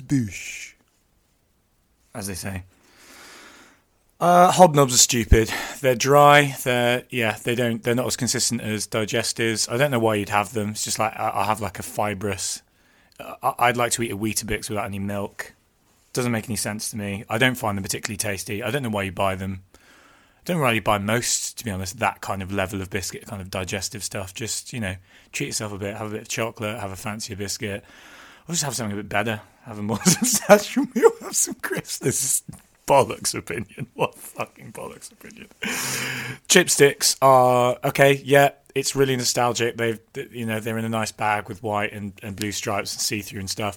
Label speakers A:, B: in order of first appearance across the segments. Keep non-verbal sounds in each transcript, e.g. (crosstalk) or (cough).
A: bouche, as they say. Uh, hobnobs are stupid. They're dry. They're yeah. They don't. They're not as consistent as digestives. I don't know why you'd have them. It's just like I- I'll have like a fibrous. Uh, I- I'd like to eat a Weetabix without any milk. Doesn't make any sense to me. I don't find them particularly tasty. I don't know why you buy them. Don't really buy most, to be honest. That kind of level of biscuit, kind of digestive stuff. Just you know, treat yourself a bit. Have a bit of chocolate. Have a fancier biscuit. Or just have something a bit better. Have a more (laughs) substantial meal. Have some crisps. This is bollocks opinion. (laughs) What fucking bollocks opinion. Chipsticks are okay. Yeah, it's really nostalgic. They've you know they're in a nice bag with white and, and blue stripes and see through and stuff.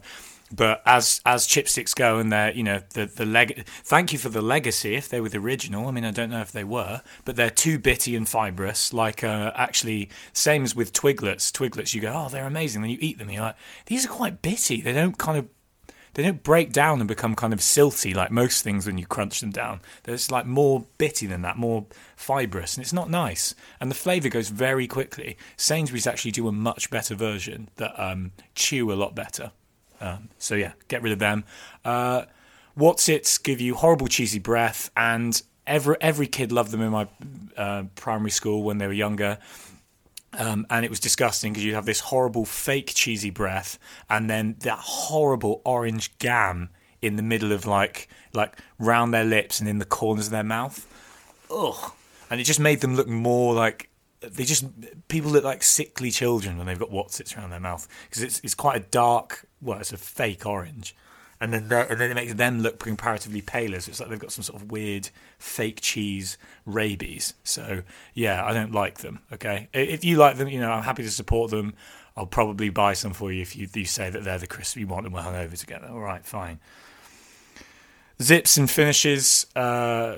A: But as as chipsticks go, and they're you know the the leg. Thank you for the legacy. If they were the original, I mean I don't know if they were, but they're too bitty and fibrous. Like uh, actually, same as with Twiglets. Twiglets, you go, oh, they're amazing. Then you eat them, you're like, these are quite bitty. They don't kind of they don't break down and become kind of silty like most things when you crunch them down. They're just like more bitty than that, more fibrous, and it's not nice. And the flavour goes very quickly. Sainsbury's actually do a much better version that um, chew a lot better. Um, so yeah, get rid of them. Uh, Wotsits give you horrible cheesy breath, and every every kid loved them in my uh, primary school when they were younger. Um, and it was disgusting because you'd have this horrible fake cheesy breath, and then that horrible orange gam in the middle of like like round their lips and in the corners of their mouth. Ugh! And it just made them look more like they just people look like sickly children when they've got Wotsits around their mouth because it's it's quite a dark, well, it's a fake orange, and then and then it makes them look comparatively paler. So it's like they've got some sort of weird fake cheese rabies. So yeah, I don't like them. Okay, if you like them, you know I'm happy to support them. I'll probably buy some for you if you, you say that they're the crisps you want and we're hungover together. All right, fine. Zips and finishes. Uh,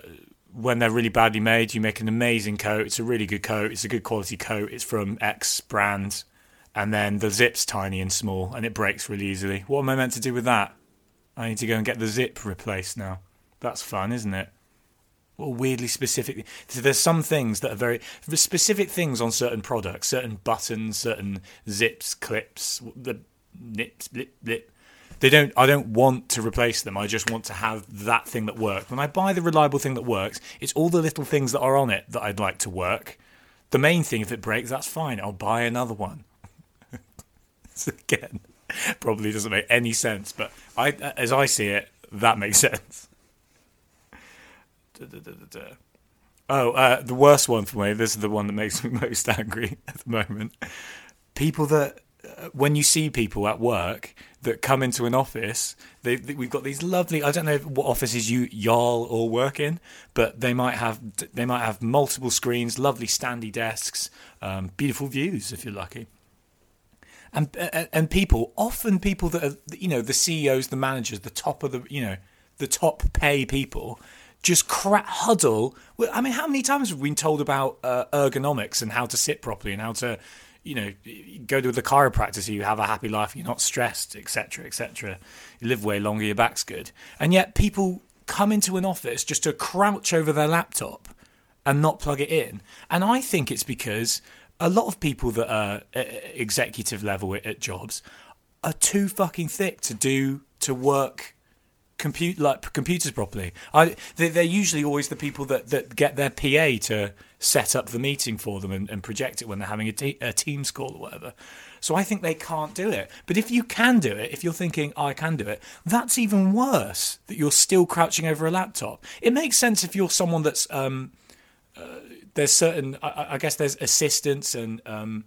A: when they're really badly made, you make an amazing coat. It's a really good coat. It's a good quality coat. It's from X brand. And then the zip's tiny and small and it breaks really easily. What am I meant to do with that? I need to go and get the zip replaced now. That's fun, isn't it? A weirdly specific. so There's some things that are very specific things on certain products, certain buttons, certain zips, clips, the nips, blip, blip. They don't. I don't want to replace them. I just want to have that thing that works. When I buy the reliable thing that works, it's all the little things that are on it that I'd like to work. The main thing, if it breaks, that's fine. I'll buy another one. (laughs) Again, probably doesn't make any sense, but I, as I see it, that makes (laughs) sense. Oh, uh, the worst one for me. This is the one that makes me (laughs) most angry at the moment. People that, when you see people at work that come into an office, they, they- we've got these lovely. I don't know what offices you y'all all work in, but they might have they might have multiple screens, lovely standy desks, um, beautiful views if you're lucky and and, people often people that are you know the CEOs, the managers, the top of the you know the top pay people just cra huddle. I mean, how many times have we been told about uh, ergonomics and how to sit properly and how to you know go to the chiropractor so you have a happy life, you're not stressed, etc., etc. You live way longer, your back's good, and yet people come into an office just to crouch over their laptop and not plug it in. And I think it's because a lot of people that are at executive level at jobs are too fucking thick to do to work compute like computers properly. I they, they're usually always the people that, that get their PA to set up the meeting for them and, and project it when they're having a, te- a Teams call or whatever. So I think they can't do it. But if you can do it, if you're thinking I can do it, that's even worse. That you're still crouching over a laptop. It makes sense if you're someone that's um, there's certain I, I guess there's assistants and um,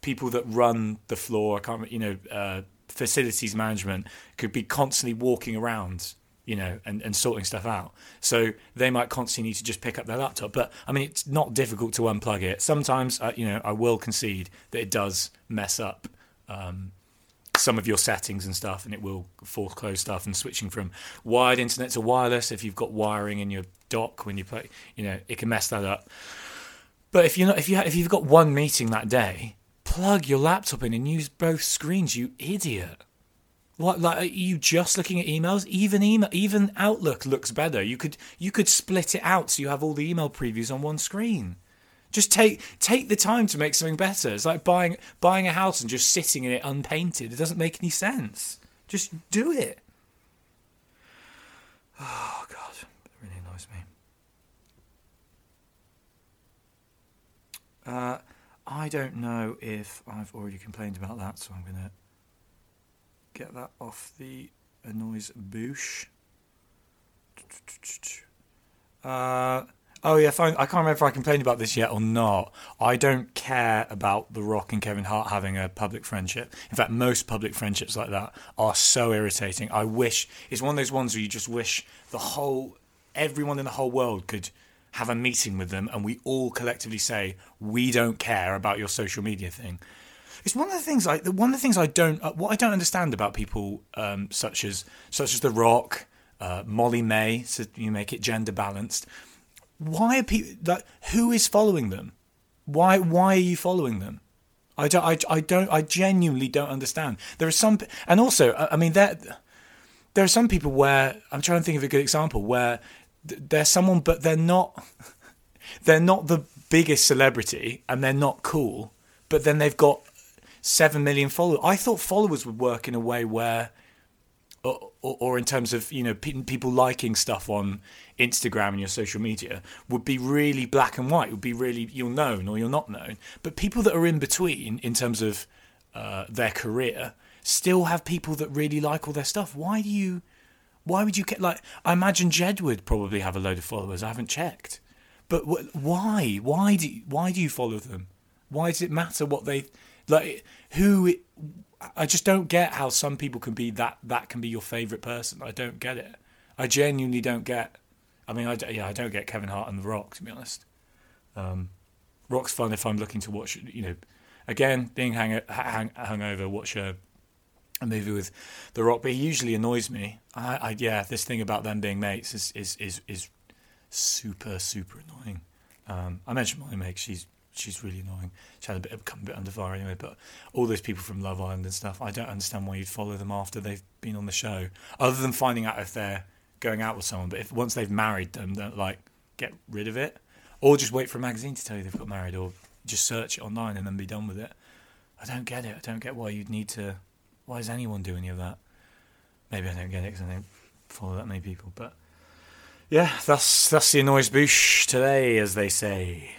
A: people that run the floor. I can't you know uh, facilities management could be constantly walking around. You know, and, and sorting stuff out. So they might constantly need to just pick up their laptop. But I mean, it's not difficult to unplug it. Sometimes, uh, you know, I will concede that it does mess up um, some of your settings and stuff, and it will force close stuff and switching from wired internet to wireless. If you've got wiring in your dock when you play, you know, it can mess that up. But if you're not, if you if you've got one meeting that day, plug your laptop in and use both screens, you idiot. What like are you just looking at emails? Even email, even Outlook looks better. You could you could split it out so you have all the email previews on one screen. Just take take the time to make something better. It's like buying buying a house and just sitting in it unpainted. It doesn't make any sense. Just do it. Oh god, really annoys me. Uh, I don't know if I've already complained about that, so I'm going to get that off the annoys bouche. Uh, oh yeah, fine. I can't remember if I complained about this yet or not. I don't care about The Rock and Kevin Hart having a public friendship. In fact, most public friendships like that are so irritating. I wish it's one of those ones where you just wish the whole everyone in the whole world could have a meeting with them and we all collectively say we don't care about your social media thing. It's one of the things I one of the things I don't uh, what I don't understand about people um, such as such as The Rock, uh, Molly-Mae, so you make it gender balanced. Why are people like who is following them? Why why are you following them? I don't I, I don't I genuinely don't understand. There are some and also I mean there there are some people where I'm trying to think of a good example where they're someone but they're not they're not the biggest celebrity and they're not cool but then they've got seven million followers. I thought followers would work in a way where, or, or, or in terms of you know pe- people liking stuff on Instagram and your social media would be really black and white. Would be really you're known or you're not known. But people that are in between in terms of uh, their career still have people that really like all their stuff. Why do you? Why would you get like? I imagine Jed would probably have a load of followers. I haven't checked, but wh- why? Why do you, why do you follow them? Why does it matter what they like? who it, I just don't get how some people can be that that can be your favorite person. I don't get it. I genuinely don't get. I mean, I yeah, I don't get Kevin Hart and The Rock to be honest. Um, Rock's fun if I'm looking to watch. You know, again, being hang, hang hungover, watch a, a movie with The Rock, but he usually annoys me. I, I yeah, this thing about them being mates is is is, is super super annoying. Um, I mentioned Molly-Mae. She's she's really annoying. She had a bit of come a bit under fire anyway. But all those people from Love Island and stuff, I don't understand why you'd follow them after they've been on the show, other than finding out if they're going out with someone. But if once they've married them, don't like get rid of it, or just wait for a magazine to tell you they've got married, or just search it online and then be done with it. I don't get it. I don't get why you'd need to. Why is anyone doing any of that? Maybe I don't get it because I don't follow that many people. But yeah, that's that's the annoys bouche today, as they say.